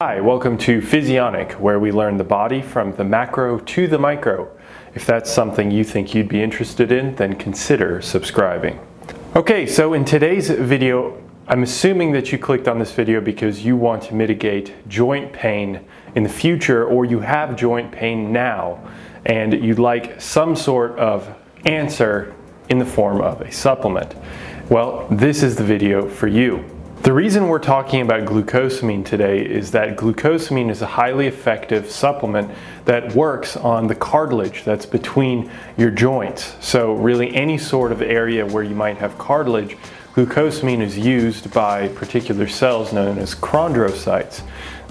Hi, welcome to Physionic, where we learn the body from the macro to the micro. If that's something you think you'd be interested in, then consider subscribing. Okay, so in today's video, I'm assuming that you clicked on this video because you want to mitigate joint pain in the future or you have joint pain now and you'd like some sort of answer in the form of a supplement. Well, this is the video for you. The reason we're talking about glucosamine today is that glucosamine is a highly effective supplement that works on the cartilage that's between your joints. So really any sort of area where you might have cartilage, glucosamine is used by particular cells known as chondrocytes.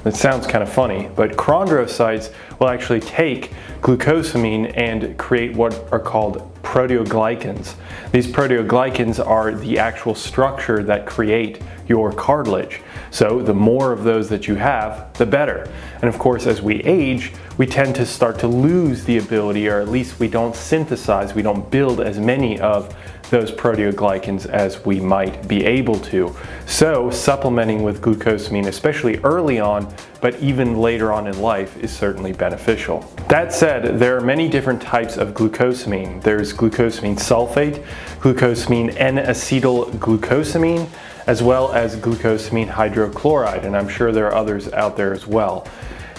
That sounds kind of funny, but chondrocytes will actually take glucosamine and create what are called proteoglycans. These proteoglycans are the actual structure that create your cartilage. So the more of those that you have, the better. And of course, as we age, we tend to start to lose the ability, or at least we don't synthesize, we don't build as many of those proteoglycans as we might be able to. So supplementing with glucosamine, especially early on, but even later on in life is certainly beneficial. That said, there are many different types of glucosamine. There's glucosamine sulfate, glucosamine N-acetyl-glucosamine, as well as glucosamine hydrochloride, and I'm sure there are others out there as well.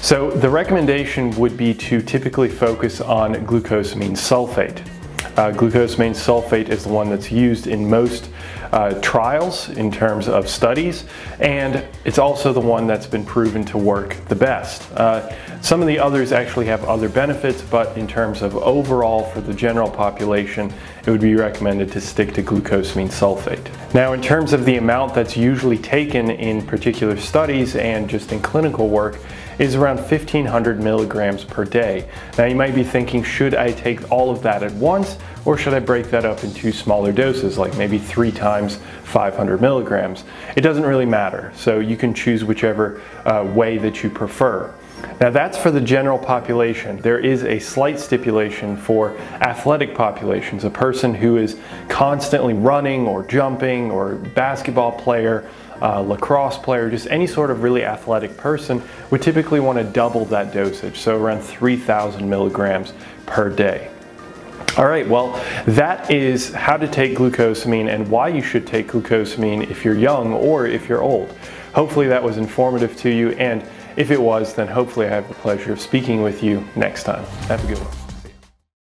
So the recommendation would be to typically focus on glucosamine sulfate. Uh, glucosamine sulfate is the one that's used in most uh, trials in terms of studies, and it's also the one that's been proven to work the best. Uh, some of the others actually have other benefits, but in terms of overall for the general population, it would be recommended to stick to glucosamine sulfate. Now, in terms of the amount that's usually taken in particular studies and just in clinical work, is around 1500 milligrams per day. Now you might be thinking, should I take all of that at once or should I break that up into smaller doses, like maybe three times 500 milligrams? It doesn't really matter, so you can choose whichever uh, way that you prefer. Now that's for the general population. There is a slight stipulation for athletic populations, a person who is constantly running or jumping or basketball player, uh, lacrosse player, just any sort of really athletic person would typically want to double that dosage, so around 3,000 milligrams per day. All right, well, that is how to take glucosamine and why you should take glucosamine if you're young or if you're old. Hopefully that was informative to you, and if it was, then hopefully I have the pleasure of speaking with you next time. Have a good one.